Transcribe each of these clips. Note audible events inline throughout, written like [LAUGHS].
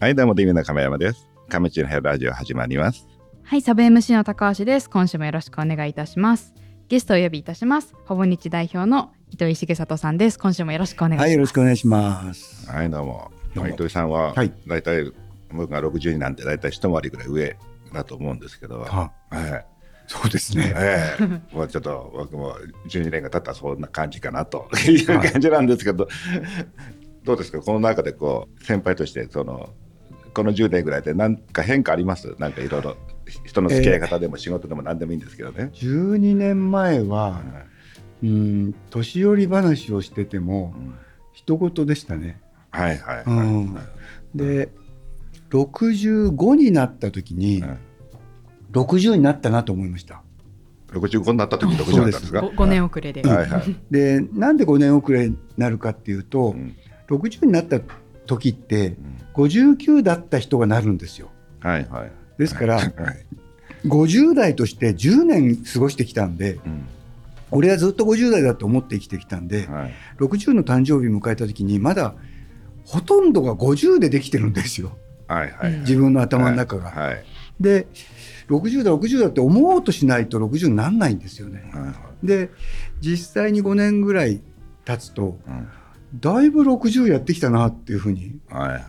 はい、どうも、ディミの亀山です。亀地の部屋ラジオ始まります。はい、サブ MC の高橋です。今週もよろしくお願いいたします。ゲストをお呼びいたします。ほぼ日代表の糸井重里さんです。今週もよろしくお願いします。はい、よろしくお願いします。はい、どうも。どうも糸井さんは、はい大体、僕が60になんて、大体一回りぐらい上だと思うんですけど、はえそうですえね。ええ [LAUGHS] もうちょっと僕も12年が経ったらそんな感じかなという感じなんですけど、どうですか、この中でこう先輩としてその、この10年ぐらいで何か変化あります？なんかいろいろ人の付き合い方でも仕事でも何でもいいんですけどね。12年前は、うん、年寄り話をしててもう、ん一言でしたね。はいはいはい。うんで、65になった時に、うん60になったなと思いました。65になった時60だったんですか？5, 年遅れで。はいはい。[LAUGHS] で、なんで5年遅れになるかっていうと、うん60になった時って、うん。59だった人がなるんですよ。はいはい。ですから、はい。50代として10年過ごしてきたんで、うん。俺はずっと50代だと思って生きてきたんで、はい。60の誕生日迎えた時にまだほとんどが50でできてるんですよ。はいはい。自分の頭の中が。はい。はい。で60だ60だって思おうとしないと60にならないんですよね。はいはい。で実際に5年ぐらい経つとうんだいぶ60やってきたなっていうふうにはいはいはい。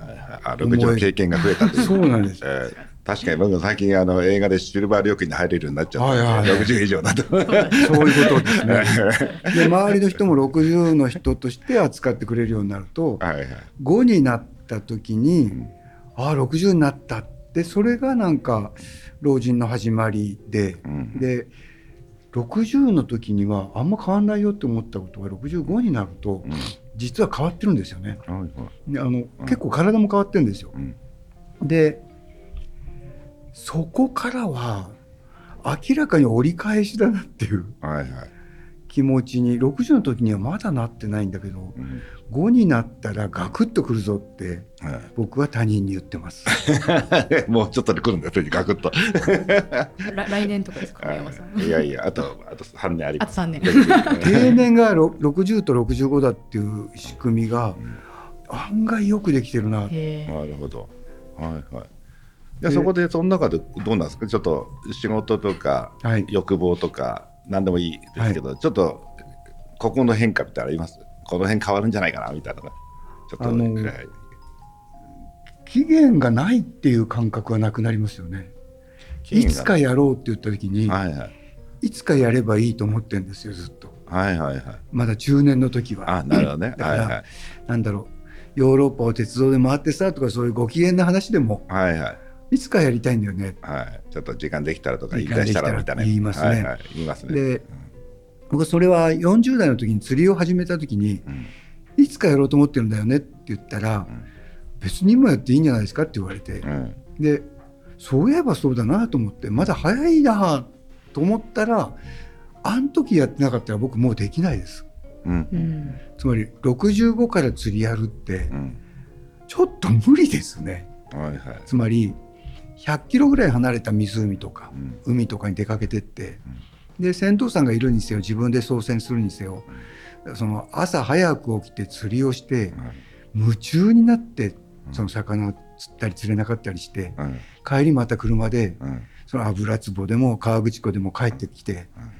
あ60の経験が増えたという。そうなんです。えー確かに僕最近あの映画でシルバー料金に入れるようになっちゃったんで、はいはいはい60以上だと。そういうことですね。で周りの人も60の人として扱ってくれるようになるとはいはい。5になった時に、ああ60になったってそれがなんか老人の始まりで、うんで60の時にはあんま変わんないよって思ったことが65になるとうん実は変わってるんですよね。はいはいであの結構体も変わってるんですよ。うんでそこからは明らかに折り返しだなっていうはいはい。気持ちに60の時にはまだなってないんだけどうん5になったらガクッとくるぞっては僕は他人に言ってます。い [LAUGHS] もうちょっとで来るんですよ、ガクッと。[LAUGHS] ら来年とかですか、亀山さん。いやいや、あとあと3年ありあとます。3年。定年がろ60と65だっていう仕組みが案外よくできてるななるほど。はいはい。じゃあそこでその中でどうなんですか？ちょっと仕事とかはい欲望とか何でもいいですけど、ちょっとここの変化みたいなのあります？この辺変わるんじゃないかなみたいなのがちょっとあのはい。期限がないっていう感覚はなくなりますよね。い。つかやろうって言った時に、はいはい。いつかやればいいと思ってるんですよずっと。はいはいはい。まだ中年の時は。あなるほどね。だからはいはい。なんだろう。ヨーロッパを鉄道で回ってさとかそういうご機嫌な話でもはいはいいつかやりたいんだよね。はい。ちょっと時間できたらとか言い出したらみたいな。言いますね。はいはい、言いますね。で僕はそれは40代の時に釣りを始めた時にうん。いつかやろうと思ってるんだよねって言ったら、うん。別に今やっていいんじゃないですかって言われて、うん。でそういえばそうだなと思ってまだ早いなと思ったらあの時やってなかったら僕もうできないです。つまり65から釣りやるってうん。ちょっと無理ですね。はいはい。つまり100キロぐらい離れた湖とかうん。海とかに出かけてって、で船頭さんがいるにせよ自分で操船するにせよ、その朝早く起きて釣りをして夢中になってその魚を釣ったり釣れなかったりしてうん帰りまた車でうん。その油壺でも河口湖でも帰ってきてうん。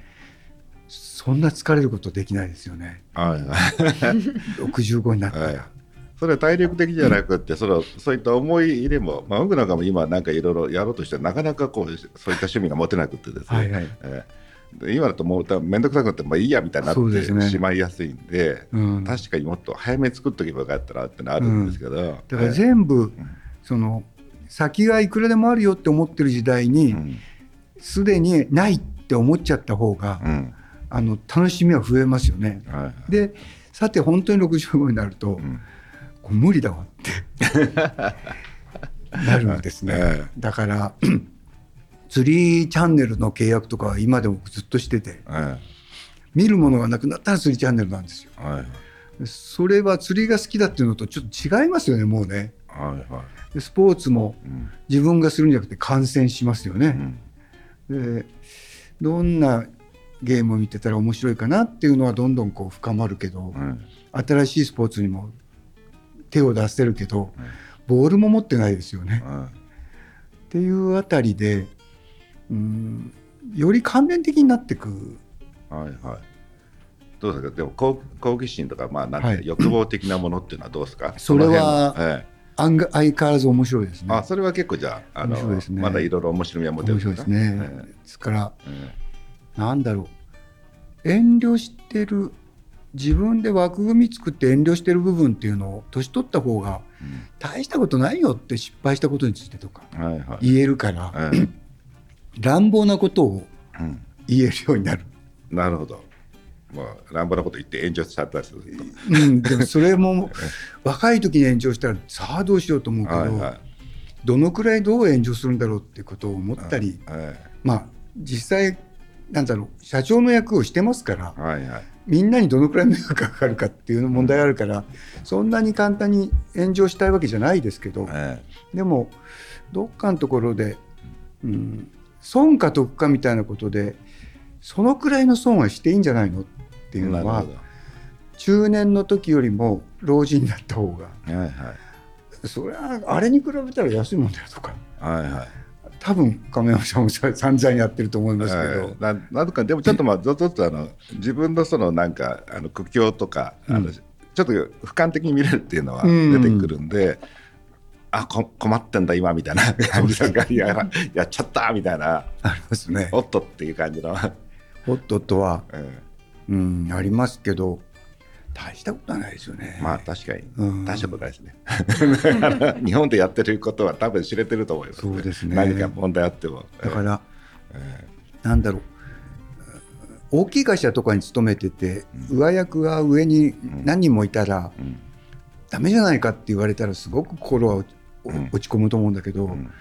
そんな疲れることできないですよね。はいはい。[LAUGHS] 65になったら、はいそれは体力的じゃなくって、そのそういった思い入れも、まあ、僕なんかも今、なんかいろいろやろうとして、なかなかこうそういった趣味が持てなくてですね、はいはい。えーで今だともう面倒くさくなって、まあいいやみたいになってしまいやすいんで、うん、だ確かにもっと早めに作っとけばよかったなってのはあるんですけど、から全部その先がいくらでもあるよって思ってる時代うにん。すでにないって思っちゃった方が、うん。あの楽しみは増えますよね。はいはい。でさて本当に65になると、無理だわって [LAUGHS] なるんですね。えだから [CLEARS THROAT] 釣りチャンネルの契約とかは今でもずっとしててええ見るものがなくなったら釣りチャンネルなんですよ。はいそれは釣りが好きだっていうのとちょっと違いますよねもうね。はいはでスポーツも自分がするんじゃなくて観戦しますよね。うんでどんなゲームを見てたら面白いかなっていうのはどんどんこう深まるけど、うん新しいスポーツにも手を出せるけど、ボールも持ってないですよね。うんっていうあたりでうんより関連的になってく。はいはい。どうですか？でも好好奇心とか、まあなんて、はい。欲望的なものっていうのはどうですか？[LAUGHS] それはその辺え案が相変わらず面白いですね。えあそれは結構じゃああのね。まだいろいろ面白みは持ってる面白いですね。えですからええなんだろう。遠慮してる自分で枠組み作って遠慮してる部分っていうのを年取った方が大したことないよって失敗したことについてとかはいはい。言えるからええ乱暴なことをうん言えるようになる。なるほど。まあ乱暴なこと言って炎上しちゃったりすると。うん、でもそれも若い時に炎上したらさあどうしようと思うけど、はいはい。どのくらいどう炎上するんだろうってことを思ったり、えまあ実際なんだろう社長の役をしてますからえはいはい。みんなにどのくらい迷惑がかかるかっていう問題があるからそんなに簡単に炎上したいわけじゃないですけどえでもどっかのところで、うん、損か得かみたいなことでそのくらいの損はしていいんじゃないのってえいうのは中年の時よりも老人になった方がはいはい。それはあれに比べたら安いもんだよとかはいはい。多分亀山さんも散々やってると思いますけど、ええななんとかでもちょっとまあずっとずっとあの自分のそのなんかあの苦境とか、あのうんちょっと俯瞰的に見れるっていうのはうん。出てくるんで、あこ困ってんだ今みたいな感じとかややっちゃったみたいなありますね。おっとっていう感じの、ホットとは、え。うん、ありますけど大したことはないですよね。えまあ確かに。うん。大したことないですね。[LAUGHS] 日本でやってることは多分知れてると思います、そうですね。何か問題あっても。だから、えなんだろう。大きい会社とかに勤めてて、上役が上に何人もいたら、えうん。ダメじゃないかって言われたらすごく心は落ち込むと思うんだけど、うん。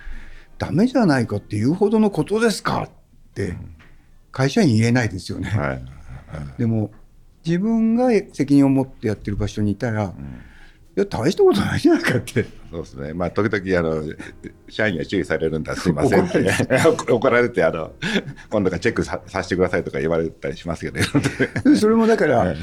ダメじゃないかっていうほどのことですかって会社員言えないですよね。はい。でも自分が責任を持ってやってる場所にいたら、いうん。や大したことないじゃないかって。そうですね、まあ、時々あの社員には注意されるんだ、[LAUGHS] すいませんって、怒 [LAUGHS] られてあの、今度からチェックささせてくださいとか言われたりしますけどね、[LAUGHS] それもだから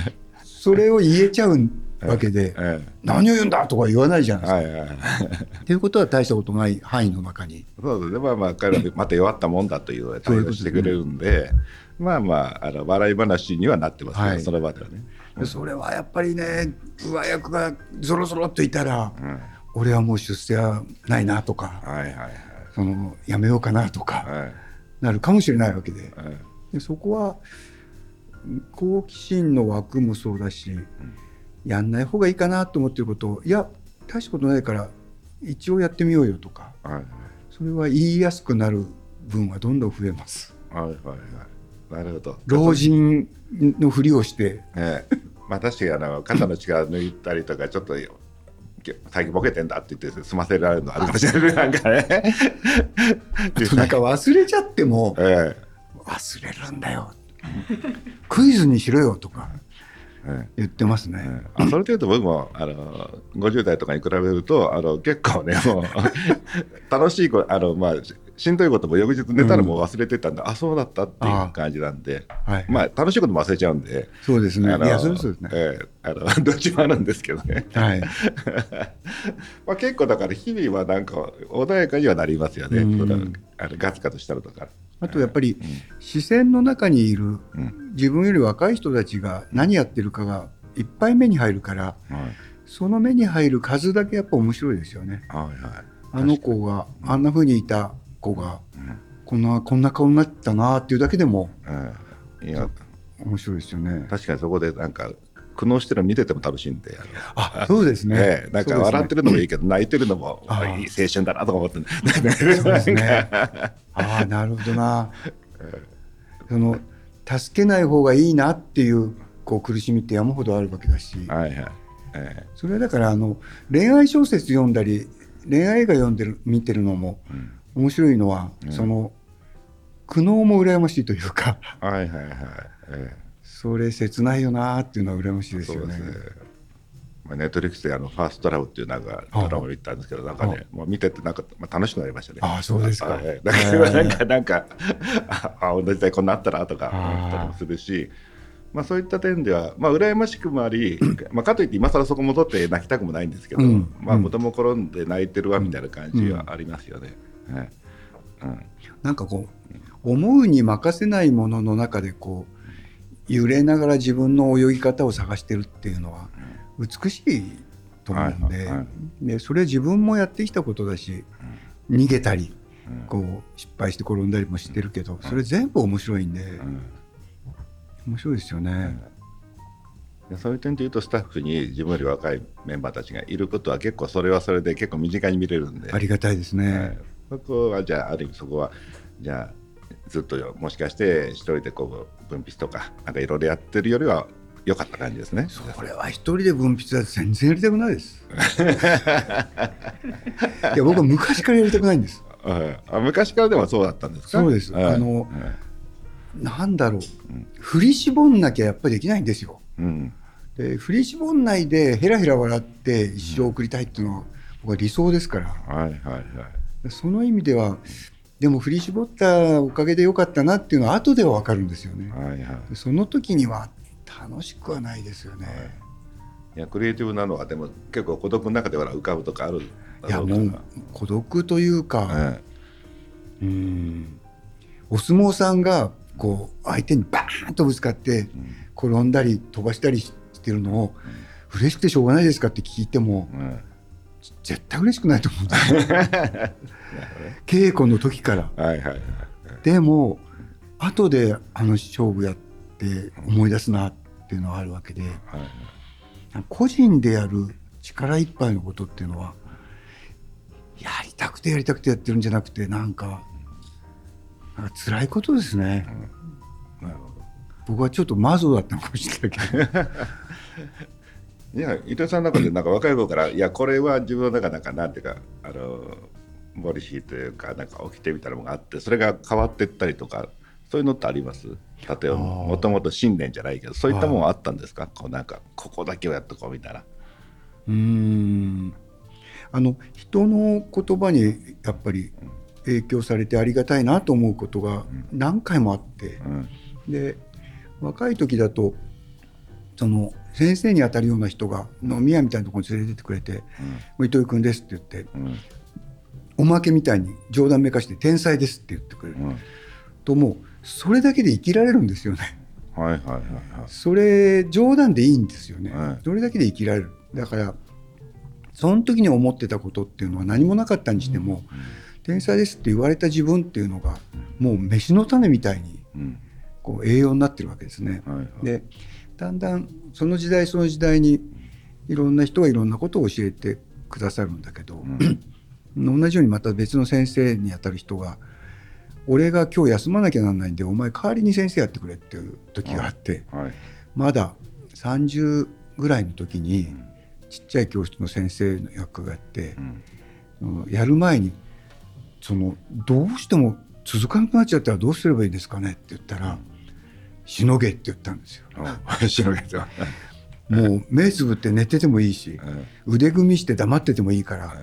それを言えちゃうわけで、え何を言うんだとか言わないじゃえないですか。はいはい、っていうことは大したことない範囲の中に。そうですね、まあまあ、彼はまた弱ったもんだという対応してくれるんで、まあまあ、あの笑い話にはなってますけど、はい。その場ではね。でそれはやっぱりね上役がぞろぞろっといたら、うん。俺はもう出世はないなとかはいはいはい。そのやめようかなとかはい。なるかもしれないわけで。はい。でそこは好奇心の枠もそうだし、やんない方がいいかなと思ってることをいや大したことないから一応やってみようよとかはい。それは言いやすくなる分はどんどん増えます。はいはいはいなるほど。老人のふりをして。ええ、まあ確かにあの肩の力抜いたりとかちょっと最近ボケてんだって言って済ませられるのあるかもしれない。なんかね。なんか忘れちゃってもえ忘れるんだよ。クイズにしろよとかええ。言ってますね。えあそれでいうと僕もあの50代とかに比べるとあの結構ねもう楽しいこあの、まあ、ししんどいことも翌日寝たらもう忘れてたんで、あそうだったっていう感じなんで。はい、まあ楽しいことも忘れちゃうんで。そうですね。あのいやそうですね。ええ。あの [LAUGHS] どっちもあるんですけどね。はい。[LAUGHS] まあ、結構だから日々はなんか穏やかにはなりますよね、うん。あのガツガツしたのとか。あとやっぱり視線の中にいるうん。自分より若い人たちが何やってるかがいっぱい目に入るからはい。その目に入る数だけやっぱ面白いですよね。はいはい。あの子があんな風にいた子がうん。こんなこんな顔になったなっていうだけでもうん。いや。面白いですよね。確かにそこでなんか苦悩してるの見てても楽しいんで、ああそうですのね。ええなんか笑ってるのもいいけど、泣いてるのもああいい青春だなとか思って、そうですね。[LAUGHS] ああなるほどな。その助けない方がいいなっていうこう苦しみって山ほどあるわけだし、はいはい、えそれはだからあの恋愛小説読んだり恋愛映画読んでる見てるのもえうん面白いのは、うん。その苦悩も羨ましいというかはいはいはい、えそれ切ないよなっていうのは羨ましいえですよね。まあ、ネットリックスであのファーストラブっていうなんかドラマを見たんですけど、なんかね、もう見ててなんか、まあ、楽しくなりましたね。ああそうですか。あええ。だから [LAUGHS] なんか、なんか、あ [LAUGHS] あ、同じ時代こんなあったなとか思ったりもするし、まあ、そういった点では、まあ、羨ましくもあり、まあ、かといって今更そこ戻って泣きたくもないんですけど、うん。まあ、うん。子供転んで泣いてるわみたいな感じはありますよね。はいうんなんかこう思うに任せないものの中でこう揺れながら自分の泳ぎ方を探してるっていうのは美しいと思うんで,、はいはいはでそれは自分もやってきたことだし、逃げたりうん。こう失敗して転んだりもしてるけどそれ全部面白いんでうん。面白いですよね。でそういう点でいうとスタッフに自分より若いメンバーたちがいることは結構それはそれで結構身近に見れるんで、ありがたいですね。はいそこはじゃあある意味そこはじゃあずっとよもしかして一人でこう分泌とかなんかいろいろやってるよりは良かった感じですね。これは一人で分泌は全然やりたくないです。[LAUGHS] いや僕は昔からやりたくないんです。はい。あ昔からでもそうだったんですか？そうです。はい。あのはい。なんだろう、振り絞んなきゃやっぱりできないんですよ。うん。で振り絞んないでヘラヘラ笑って一生送りたいっていうのは僕は理想ですから。はいはいはいその意味ではでも振り絞ったおかげでよかったなっていうのは後では分かるんですよね。はいはい。でその時には楽しくはないですよね。い。やクリエイティブなのはでも結構孤独の中では浮かぶとかある。いやもう孤独というか、はい。うん。お相撲さんがこう相手にバーンとぶつかって転んだり飛ばしたりしてるのを嬉しくてしょうがないですかって聞いてもうん絶対嬉しくないと思うんですよ [LAUGHS] 稽古の時から。はいはいはい。でも後であの勝負やって思い出すなっていうのはあるわけではい個人でやる力いっぱいのことっていうのはやりたくてやりたくてやってるんじゃなくてなんかなんか辛いことですね。なるほど。僕はちょっとマゾだったのかもしれないけど [LAUGHS] いや伊藤さんの中でなんか若い頃からいやこれは自分の中なんかなんていうかあのモリシーというかなんか起きてみたいなものがあってそれが変わっていったりとかそういうのってあります？例えばもともと信念じゃないけどそういったものはあったんですか？こうなんかここだけはやっとこうみたいな。うーん。あの人の言葉にやっぱり影響されてありがたいなと思うことが何回もあって。うん。で若い時だとその先生に当たるような人が飲み屋みたいなところに連れてってくれて「もう糸井君です」って言ってうん。うんおまけみたいに冗談めかして「天才です」って言ってくれる。うん。ともうそれだけで生きられるんですよね。はいはいはいはい。それ冗談でいいんですよね、はい。それだけで生きられる。だからその時に思ってたことっていうのは何もなかったにしても、天才ですって言われた自分っていうのがもう飯の種みたいにうん。こう栄養になってるわけですね。はいはい。でだんだんその時代その時代にいろんな人がいろんなことを教えてくださるんだけど、同じようにまた別の先生にあたる人が「俺が今日休まなきゃなんないんでお前代わりに先生やってくれ」っていう時があって。はいまだ30ぐらいの時にちっちゃい教室の先生の役がやってう、ん。うんやる前にそのどうしても続かなくなっちゃったらどうすればいいですかねって言ったら「しのげ」って言ったんですよ。お [LAUGHS] しのげてはもう目つぶって寝ててもいいしうん腕組みして黙っててもいいから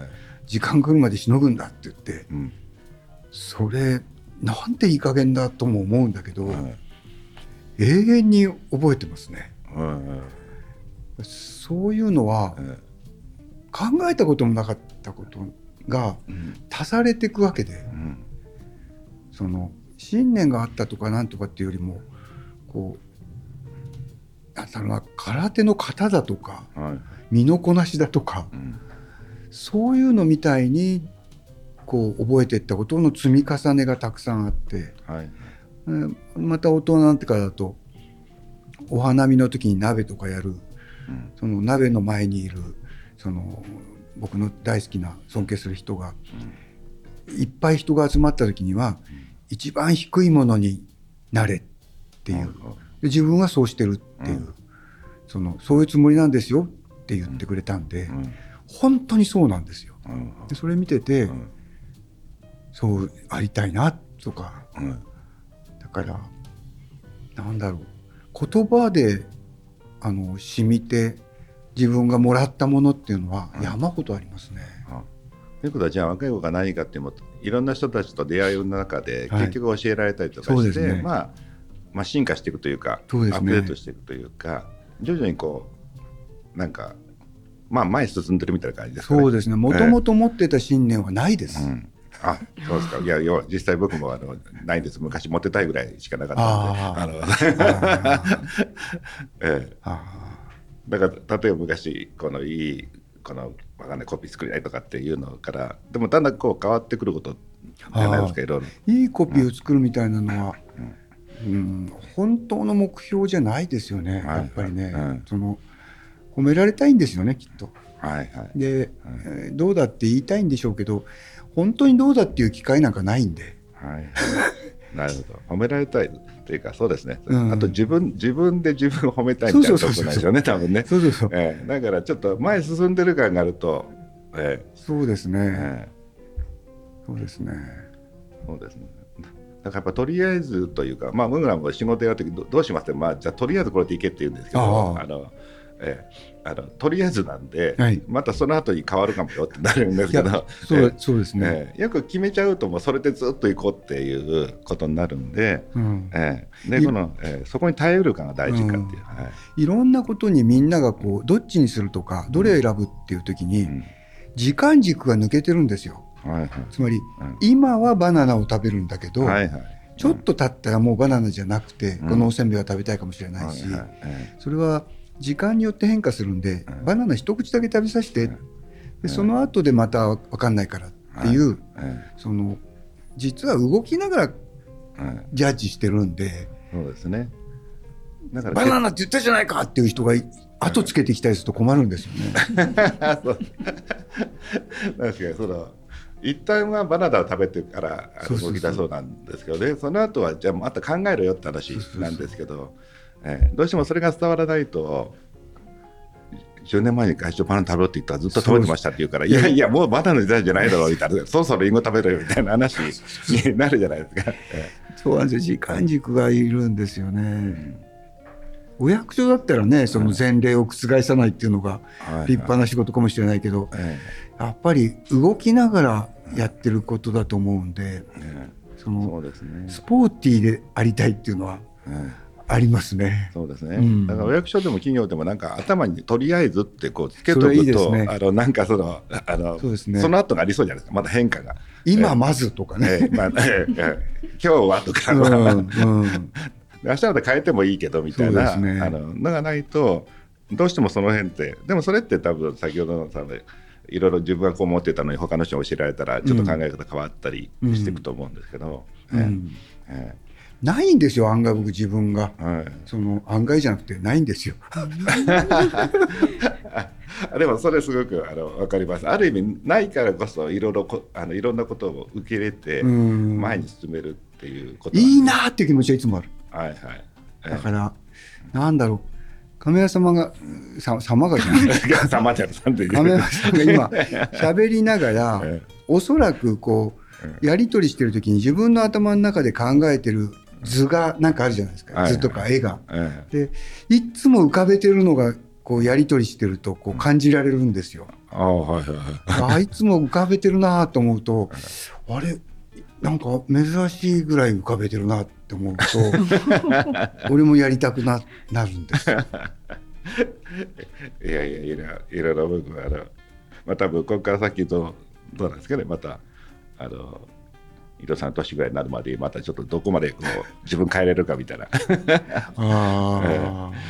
時間来るまでしのぐんだって言ってうん。それなんていい加減だとも思うんだけどうん永遠に覚えてますね。うんそういうのはうん考えたこともなかったことがうん。足されていくわけでうん。その信念があったとかなんとかっていうよりもこうなんだろうな空手の型だとかはい。身のこなしだとかうん。そういうのみたいにこう覚えていったことの積み重ねがたくさんあってはい。うんまた大人になってからだとお花見の時に鍋とかやるうん。その鍋の前にいるその僕の大好きな尊敬する人がいっぱい人が集まった時には一番低いものになれっていう。で自分はそうしてるっていう、うん。そのそういうつもりなんですよって言ってくれたんで、うん。本当にそうなんですよ。うん。でそれ見てて、うん。そうありたいなとか。うん。だからなんだろう。言葉であの染みて自分がもらったものっていうのはうん。山ほどありますね。あということはじゃあ若い子が何かっていうといろんな人たちと出会いの中ではい。結局教えられたりとかして、そうですね。まあまあ、進化していくというかそうね。アップデートしていくというか徐々にこうなんかまあ前に進んでるみたいな感じですかね。そうですね。もともと持ってた信念はないです、うん。あそうですか。いや要は実際僕もあのないんです。昔持ってたいぐらいしかなかったんで。あの [LAUGHS] ええ。あだから例えば昔このいいこのわかんないコピー作りたいとかっていうのからでもだんだんこう変わってくることじゃないですかいろいろ。ーいいコピーを作るみたいなのは、うん、本当の目標じゃないですよね、はい。やっぱりね、うん。その褒められたいんですよねきっと。はいはい。で、えーどうだって言いたいんでしょうけど本当にどうだっていう機会なんかないんで。はい。はい、なるほど。褒められたいっていうかそうですね、うん。あと自分自分で自分を褒めたいみたいなところなんでしょうね多分ね、そうそうそう、ええ。だからちょっと前進んでる感があると、えそうですね、ええ。そうですね。えそうですねだからやっぱとりあえずというかまあ僕らも仕事やるときどどうしますってまあじゃあとりあえずこれでいけって言うんですけどあの、ええあのとりあえずなんで、はい。またその後に変わるかもよってなるんですけどそう,、ええ。そうですね。ええ。よく決めちゃうともうそれでずっと行こうっていうことになるんで、うん、ええ、でいこの、ええ、そこに耐えうるかが大事かっていう、はいいろんなことにみんながこうどっちにするとかどれを選ぶっていう時にうん。時間軸が抜けてるんですよ。はいはい。つまりうん。今はバナナを食べるんだけど、はいはい。ちょっと経ったらもうバナナじゃなくて、うん。このおせんべいが食べたいかもしれないし、はいはい。えそれは時間によって変化するんで、うん。バナナ一口だけ食べさせて、うん。でその後でまた分かんないからっていう、ええその実は動きながらええジャッジしてるんでそうですね。だからバナナって言ったじゃないかっていう人が後つけてきたりすると困るんですよね。[LAUGHS] 確かにその一旦はバナナを食べてから動き出そうなんですけどね。その後はじゃあまた考えろよって話なんですけど。ええ。どうしてもそれが伝わらないと10年前に外食バナナ食べろって言ったらずっと食べてましたって言うからいやいや。もうバナナの時代じゃないだろうみたいなそろそろリンゴ食べろよみたいな話になるじゃないですか。え [LAUGHS] そうなんですよ。時間軸がいるんですよね。お役所だったらねその前例を覆さないっていうのが立派な仕事かもしれないけどえ。やっぱり動きながらやってることだと思うんでええ。そそのうですね。スポーティーでありたいっていうのはええ。ありますね。そうですね、うん。だからお役所でも企業でもなんか頭にとりあえずってこうつけとくとね。あのなんかそのあのそうですね。その後がありそうじゃないですか。また変化が。今まずとかね。ええ。まあええええ。今日はとか、うんまあうん。明日まで変えてもいいけどみたいな、ね。あののがないとどうしてもその辺ってでもそれって多分先ほどのさいろいろ自分がこう思ってたのに他の人に教えられたらちょっと考え方変わったりしていくと思うんですけど、ないんですよ案外僕自分が。ええはい。その案外じゃなくてないんですよ。あ [LAUGHS] でもそれすごくあの分かります。ある意味ないからこそいろいろこあのいろんなことを受け入れてうん。前に進めるっていうこといいなーっていう気持ちはいつもある。はいはい。え。だからなんだろう亀屋様がさ様がじゃない。えさまちゃんさんっていう。亀山さんが今 [LAUGHS] 喋りながらえおそらくこうやり取りしてる時に自分の頭の中で考えてる図がなんかあるじゃないですか。はい。図とか絵が。えでいっつも浮かべてるのがこうやり取りしてるとこう感じられるんですよ。ああはいはいはい。あいつも浮かべてるなと思うと [LAUGHS] あれ？なんか珍しいぐらい浮かべてるな。って思うと [LAUGHS] 俺もやりたくななるんです。[LAUGHS] いやいやいろいろいろ僕はあのまあ多分ここから先どうどうなんですかね。またあの伊藤さんの年ぐらいになるまでまたちょっとどこまでこう自分変えれるかみたいな。あ [LAUGHS]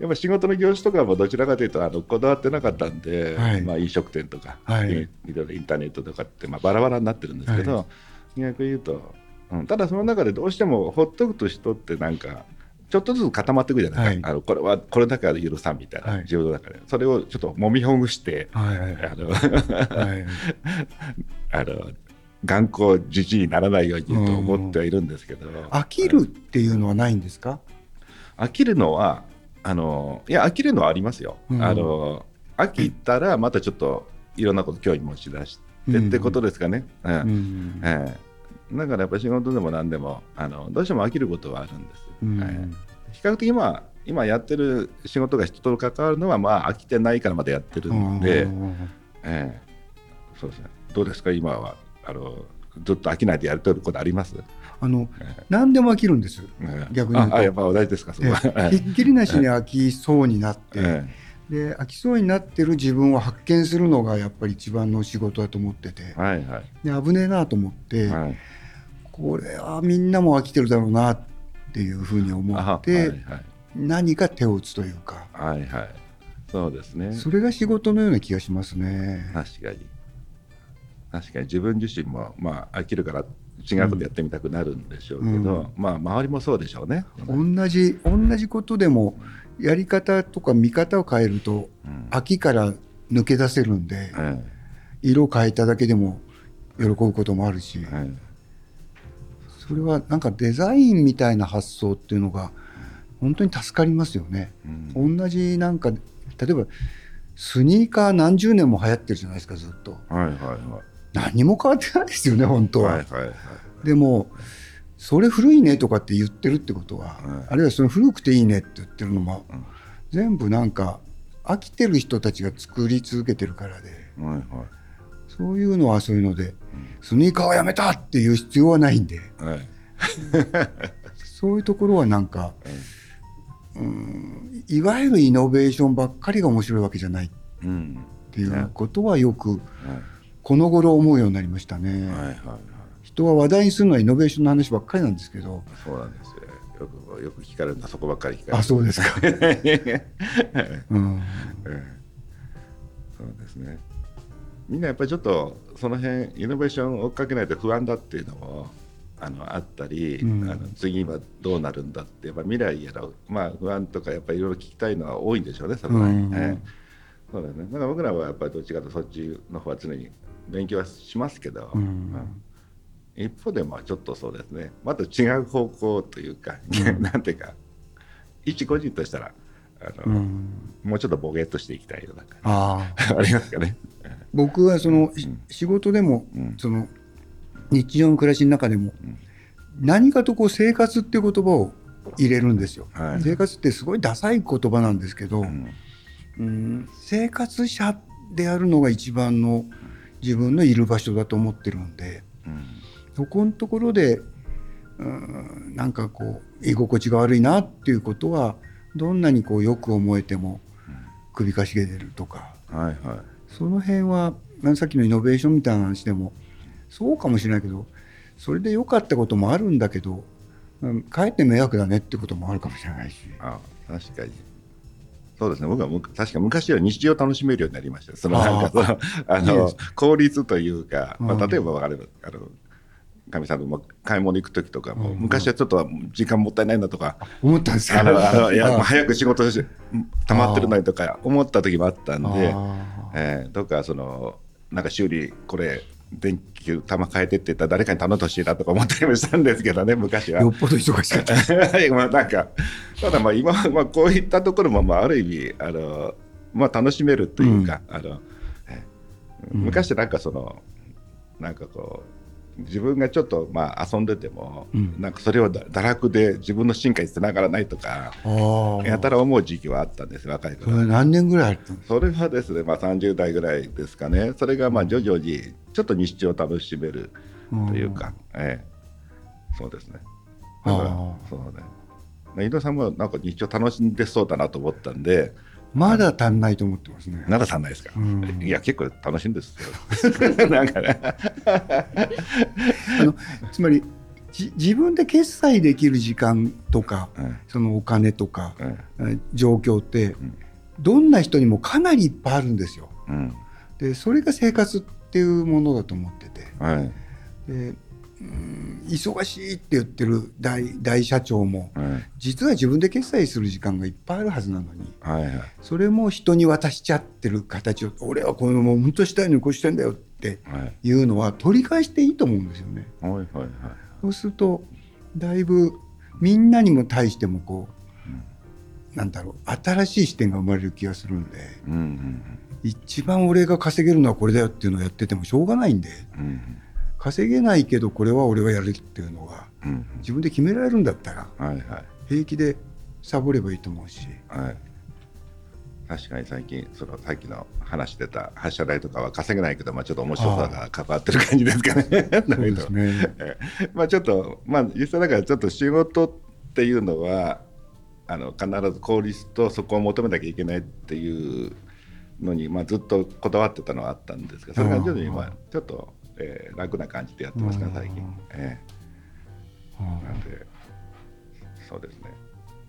やっぱ仕事の業種とかもどちらかというとあのこだわってなかったんで、はい。まあ、飲食店とか、はい。い、ろいろインターネットとかって、まあ、バラバラになってるんですけど、は逆に言うと、うん、ただその中でどうしてもほっとくと人ってなんかちょっとずつ固まっていくじゃない？ですか、はい。あのこれはこれだけは許さんみたいな、はい。自分の中でそれをちょっともみほぐしてあはい。はい。[LAUGHS] あの [LAUGHS] 頑固じじいにならないようにと思ってはいるんですけど。飽きるっていうのはないんですか？飽きるのはあのいや飽きるのはありますよ、うん。あの飽きたらまたちょっといろんなこと興味持ち出してうんってことですかね、うん。うん。ええだからやっぱ仕事でも何でもあのどうしても飽きることはあるんです、うん。ええ比較的今今やってる仕事が人と関わるのはまあ飽きてないからまだやってるんで、うん。ええ。そうですね。どうですか？今は。あのずっと飽きないでやれてることあります？あの何でも飽きるんです。ええ。逆に言うと。ああやっぱ同じですか？そこは、えひっきりなしに飽きそうになって、えで飽きそうになってる自分を発見するのがやっぱり一番の仕事だと思ってて。えはいはい。で危ねえなと思って、はいこれはみんなも飽きてるだろうなっていうふうに思あって、はいはい。何か手を打つというか。はいはい。そうですね。それが仕事のような気がしますね。確かに。確かに。自分自身もまあ飽きるから違うことやってみたくなるんでしょうけど、まあ周りもそうでしょうね、同じ同じことでもやり方とか見方を変えるとうん。飽きから抜け出せるんでえ。色を変えただけでも喜ぶこともあるし。ええそれはなんかデザインみたいな発想っていうのが本当に助かりますよね。えうん。同じなんか例えばスニーカー何十年も流行ってるじゃないですかずっと。はいはいは何も変わってないですよね本当いは、はいはいはい。でもそれ古いねとかって言ってるってことは、うんあるいはその古くていいねって言ってるのも、うん。全部なんか飽きてる人たちが作り続けてるからで。はいはいそういうのはそういうので、スニーカーをやめたっていう必要はないんで。はい。[LAUGHS] そういうところはなんか、うん、いわゆるイノベーションばっかりが面白いわけじゃない。っうんていうことはよくはいこの頃思うようになりましたね。はいはいはい。人は話題にするのはイノベーションの話ばっかりなんですけど。そうなんです。よよくよく聞かれるのはそこばっかり聞かれる。あそうですか、え [LAUGHS] うん、え。そうですねみんなやっぱりちょっとその辺イノベーションを追っかけないと不安だっていうのもあのあったり、うん。あの次はどうなるんだってやっぱ未来やら、まあ、不安とかやっぱりいろいろ聞きたいのは多いんでしょうねそれは、うん。ええそうだね。だから僕らはやっぱりどっちかとそっちの方は常に勉強はしますけど、うん。うん一方でまあちょっとそうですね。また違う方向というか、[LAUGHS] なんていうか一個人としたらあの、うん。もうちょっとボケっとしていきたいような感ああじ [LAUGHS] ありますかね。僕はその、し仕事でも、うん。その日常の暮らしの中でも、うん。何かとこう生活っていう言葉を入れるんですよ、はい。生活ってすごいダサい言葉なんですけど、うん。うん生活者であるのが一番の自分のいる場所だと思ってるんでうん。そこのところでうんなんかこう居心地が悪いなっていうことはどんなにこうよく思えても首かしげてるとか。はいはいその辺はあさっきのイノベーションみたいな話でもそうかもしれないけどそれで良かったこともあるんだけど、うん、かえって迷惑だねってこともあるかもしれないし。あ確かに。そうですね。僕はむ確か昔は日常を楽しめるようになりましたそのなんかそのあの効率というか、まあ、うん例えばあれあのかみさんとも買い物行く時とかも、うん。昔はちょっと時間もったいないなとか、思ったんですあのあのいや早く仕事し溜まってるのにとか思った時もあったんで、えーとかそのなんか修理これ電球玉変えてって言ったら誰かに頼んでほしいなとか思ったりもしたんですけどね昔はよ。っぽど忙しかった。は [LAUGHS] いまあなんかただまあ今はまあこういったところもまあある意味あのまあ楽しめるというか、あのえうん昔なんかそのなんかこう自分がちょっとまあ遊んでても、うんなんかそれをだ堕落で自分の進化につながらないとか。やたら思う時期はあったんです若い頃それ。何年ぐらいそれはですね、まあ、30代ぐらいですかね、それがまあ徐々にちょっと日常を楽しめるというか、ええ、そうですね。だからそうね。まあ井戸さんもなんか日常楽しんでそうだなと思ったんで、まだ足んないと思ってますね。奈良さんないですか、うんいや、結構楽しいんですよ。[LAUGHS] なんかね。[LAUGHS] あのつまりじ自分で決済できる時間とかうんそのお金とかうんえ状況ってんどんな人にもかなりいっぱいあるんですよ。うんでそれが生活っていうものだと思っててはいでうん忙しいって言ってる大大社長もはい。実は自分で決済する時間がいっぱいあるはずなのにはいはい。それも人に渡しちゃってる形を俺はこのもう本当したいのにこうしてんだよってはい。いうのは取り返していいと思うんですよね。はいはいはいそうするとだいぶみんなにも対してもこう、なんだろう新しい視点が生まれる気がするんでうんうん一番俺が稼げるのはこれだよっていうのをやっててもしょうがないんでうん稼げないけどこれは俺はやるっていうのがうん自分で決められるんだったらはいはい。平気でサボればいいと思うし。はい。確かに最近そのさっきの話してた発射台とかは稼げないけど、まあ、ちょっと面白さが関わってる感じですかね。[LAUGHS] そう [LAUGHS] まあちょっとまあ実際だからちょっと仕事っていうのはあの必ず効率とそこを求めなきゃいけないっていうのに、まあ、ずっとこだわってたのはあったんですけどそれが徐々にまあちょっと、えー楽な感じでやってますね最近うん。ええなんでそうですね。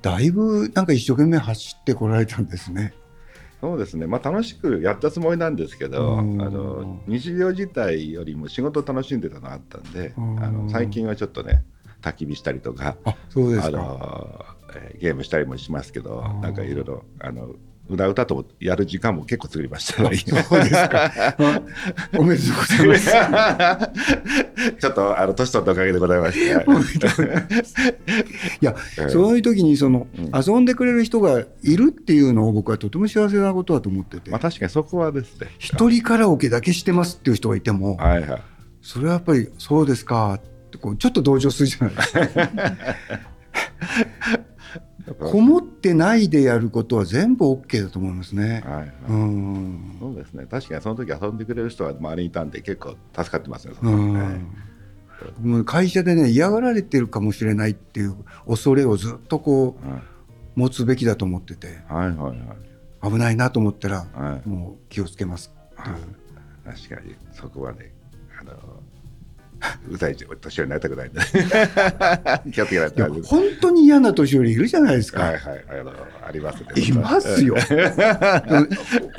だいぶなんか一生懸命走ってこられたんですね。そうですね、まあ、楽しくやったつもりなんですけど、あうんの日常自体よりも仕事を楽しんでたのがあったんで、うんあの最近はちょっとね、焚き火したりとか、あ、そうですあか。のえーゲームしたりもしますけどうん、なんかいろいろ、あの歌歌とやる時間も結構作りました、そうですか。あおめでとうございます。[LAUGHS] ちょっとあの年取ったおかげでございまして、いや、ええ。そういう時にその、うん。遊んでくれる人がいるっていうのを僕はとても幸せなことだと思ってて。まあ、確かにそこはですね、一人カラオケだけしてますっていう人がいてもはいはい、それはやっぱりそうですかってこうちょっと同情するじゃないですか [LAUGHS] こもってないでやることは全部 OK だと思いますね。はいはい。うん。そうですね、確かにその時遊んでくれる人は周りにいたんで、結構助かってますね、うん。はい。もう会社でね嫌がられてるかもしれないっていう恐れをずっとこうはい。持つべきだと思ってて。はいはいはい。危ないなと思ったらはい。もう気をつけますはい。確かにそこはねあのうざい年寄りになりたくないんで [LAUGHS] 気をつけない本当に嫌な年寄りいるじゃないですか、はいはいあのありますね。いますよ。[LAUGHS]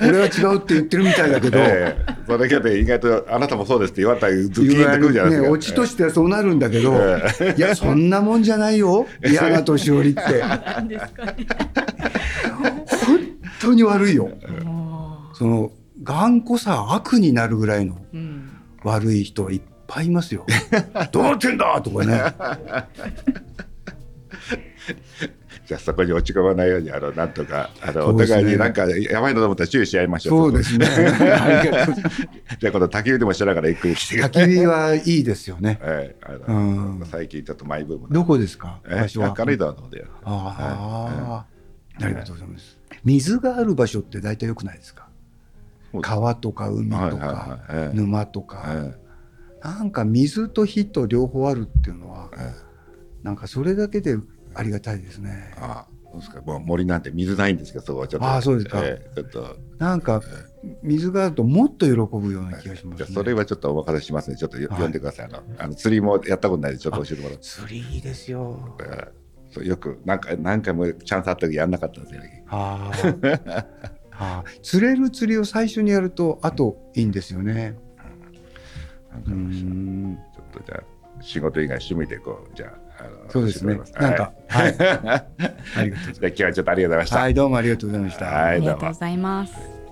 俺は違うって言ってるみたいだけど、ええそれだけで意外とあなたもそうですって言われたらズキ言ーンとくるじゃないですか、オチとしてはそうなるんだけど、いやそんなもんじゃないよ。嫌な年寄りって。[LAUGHS] 本当に悪いよ。もその頑固さ悪になるぐらいの。悪い人はいっぱいいますよ。どうなってんだとかね [LAUGHS] じゃあそこに落ち込まないようにあのなんとかあの、ね。互いになんかやばいのと思ったら注意し合いましょう。そうですね。じゃあ今度焚き火でもしながらゆっくり焚き火はいいですよね。は [LAUGHS] いあうのん。最近ちょっとマイブームどこですか？え場所は。明るいだろうでああ、ありがとうございます。水がある場所って大体良くないですか？川とか海とはいはいかはい。ええ。沼とか。えなんか水と火と両方あるっていうのはええ。なんかそれだけでありがたいですね。あそうですか。もう森なんて水ないんですけどそこはちょっと。あそうですか。ええちょっと。なんか水があるともっと喜ぶような気がしますね。じゃあそれはちょっとお任せしますね。ちょっとよはい。呼んでください。あのあの釣りもやったことないんでちょっと教えてもらって。釣りいいですよ。ええ。そうよくなんか何回もチャンスあったけどやんなかったんですよあーあー釣れる釣りを最初にやるとあといいんですよねうなんかん。ちょっとじゃあ仕事以外趣味でこう。じゃああのそうですね。なんかはい。ありがとうございます。[LAUGHS] じゃあ今日はちょっとありがとうございました。はいどうもありがとうございました。はいどうも。ありがとうござい。ます。